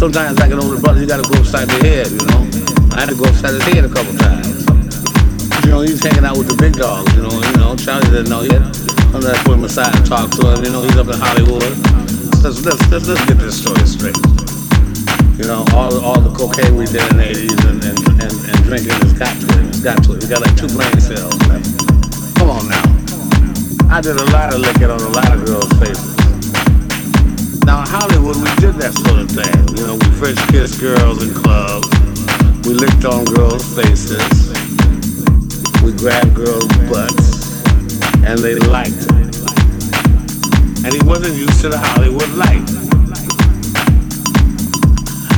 Sometimes like an older brother, you gotta go upside the head, you know. I had to go upside his head a couple times. You know, he's hanging out with the big dogs, you know, you know, Charlie didn't know yet. I'm gonna put him aside and talk to him, you know, he's up in Hollywood. Let's, let's, let's, let's get this story straight. You know, all, all the cocaine we did in the 80s and, and, and, and drinking has got to it. It's got to it. We got like two brain cells. Come on now. I did a lot of licking on a lot of girls' faces. Now in Hollywood, we did that sort of thing. You know, we French kissed girls in clubs. We licked on girls' faces. We grabbed girls' butts. And they liked it. And he wasn't used to the Hollywood life.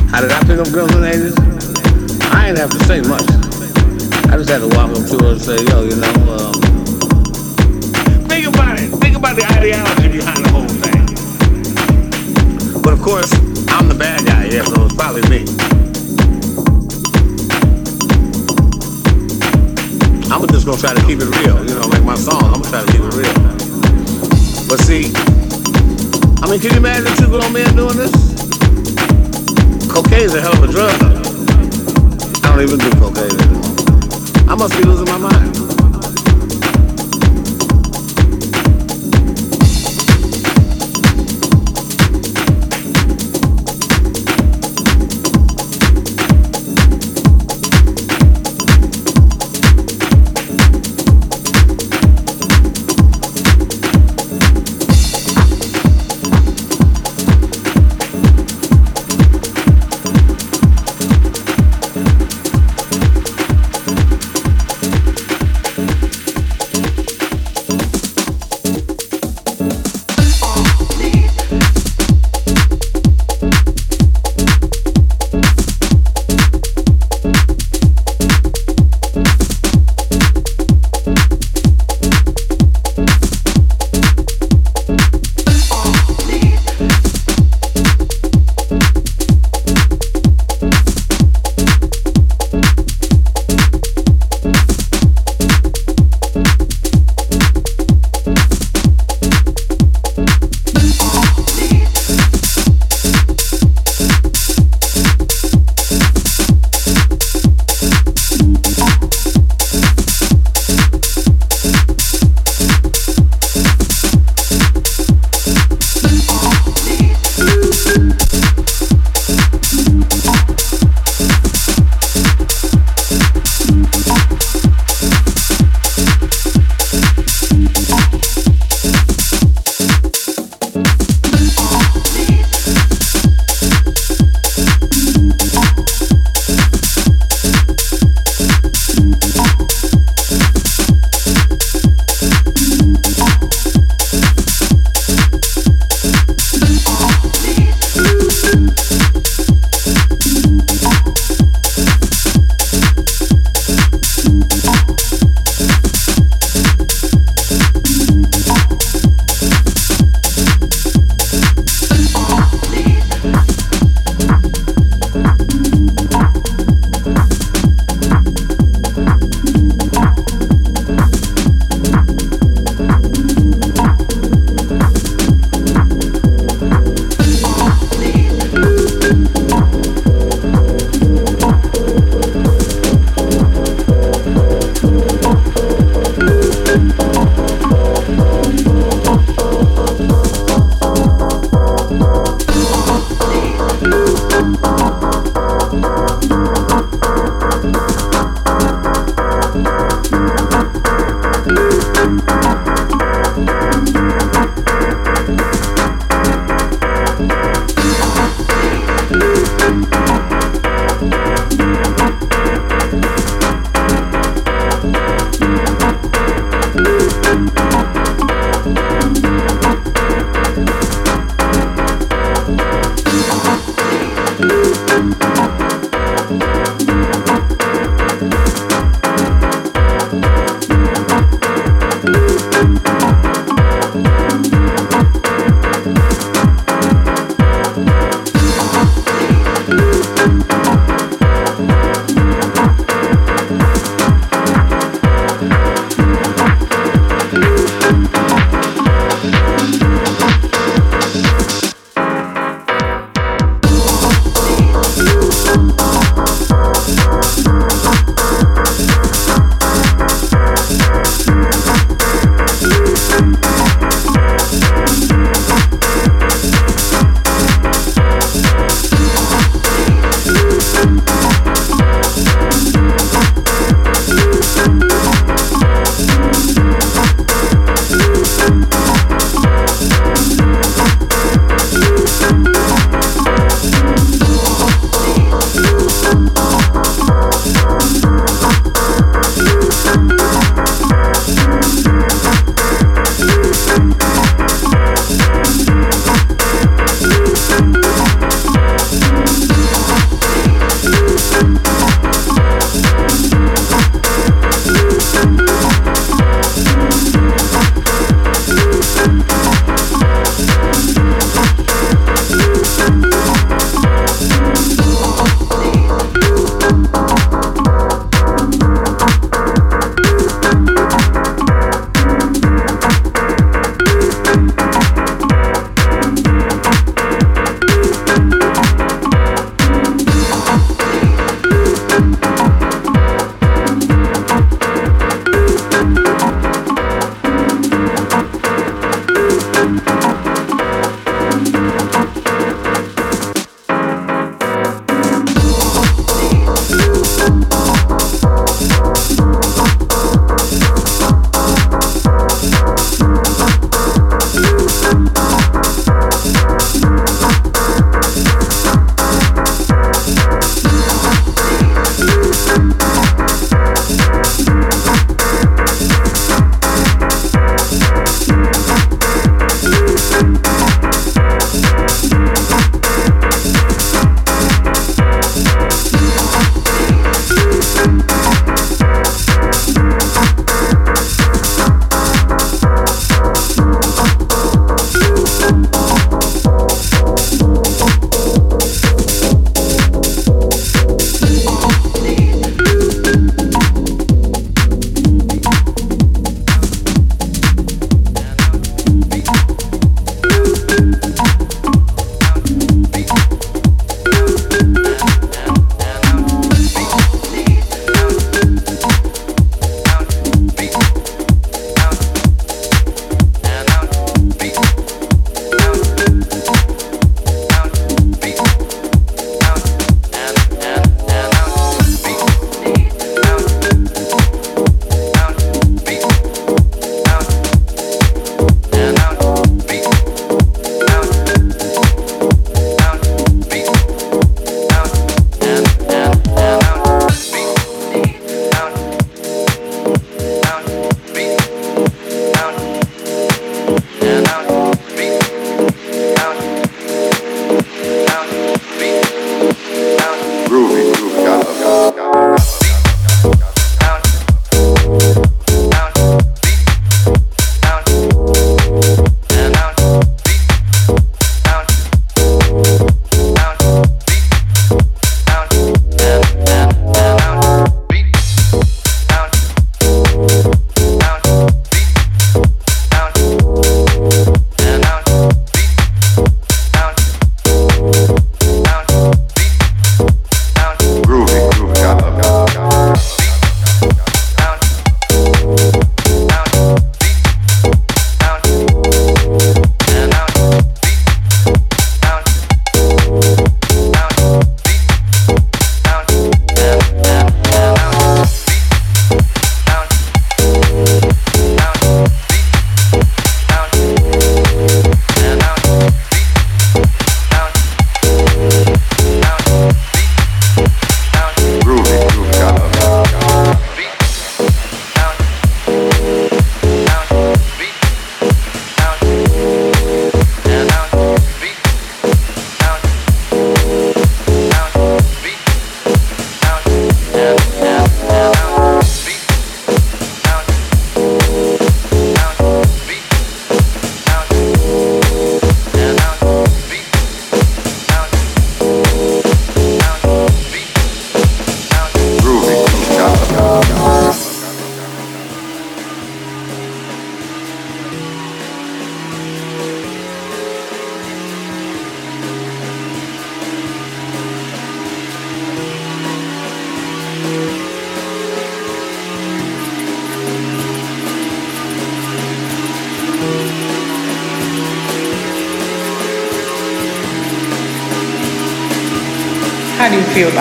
How did I pick up girls in the 80s? I ain't have to say much. I just had to walk up to her and say, yo, you know, um, think about it. Think about the ideology behind the whole thing. But of course, I'm the bad guy here, so it's probably me. I'm just gonna try to keep it real, you know, like my song. I'm gonna try to keep it real. But see, I mean, can you imagine two grown men doing this? Cocaine's a hell of a drug. I don't even do cocaine anymore. I must be losing my mind.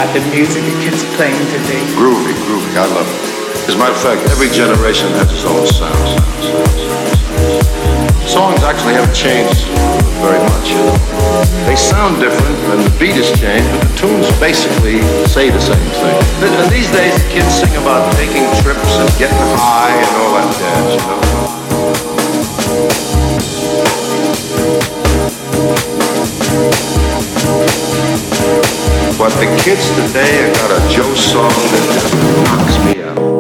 About the music the kids playing today? Groovy, groovy. I love it. As a matter of fact, every generation has its own sound. Songs actually haven't changed very much. They sound different and the beat has changed, but the tunes basically say the same thing. And these days, the kids sing about taking trips and getting high and all that jazz, you know. But the kids today have got a Joe song that just knocks me out.